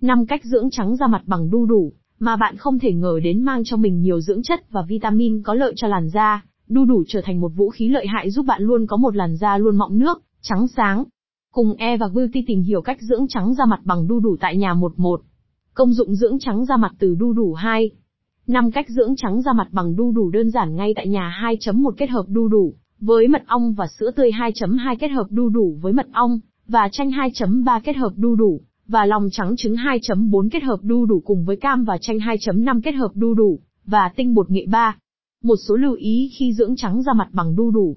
năm cách dưỡng trắng da mặt bằng đu đủ, mà bạn không thể ngờ đến mang cho mình nhiều dưỡng chất và vitamin có lợi cho làn da. Đu đủ trở thành một vũ khí lợi hại giúp bạn luôn có một làn da luôn mọng nước, trắng sáng. Cùng E và Beauty tìm hiểu cách dưỡng trắng da mặt bằng đu đủ tại nhà 11. Công dụng dưỡng trắng da mặt từ đu đủ 2. 5 cách dưỡng trắng da mặt bằng đu đủ đơn giản ngay tại nhà 2.1 kết hợp đu đủ với mật ong và sữa tươi 2.2 kết hợp đu đủ với mật ong và chanh 2.3 kết hợp đu đủ và lòng trắng trứng 2.4 kết hợp đu đủ cùng với cam và chanh 2.5 kết hợp đu đủ, và tinh bột nghệ 3. Một số lưu ý khi dưỡng trắng da mặt bằng đu đủ.